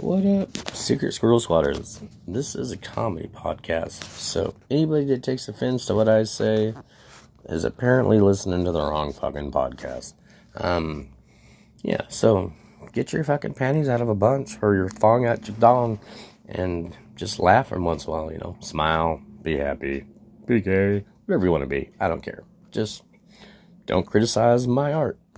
What up, Secret Squirrel Squatters? This is a comedy podcast, so anybody that takes offense to what I say is apparently listening to the wrong fucking podcast. Um, yeah, so get your fucking panties out of a bunch or your thong out your dong and just laugh every once in a while, you know. Smile, be happy, be gay, whatever you want to be. I don't care. Just don't criticize my art.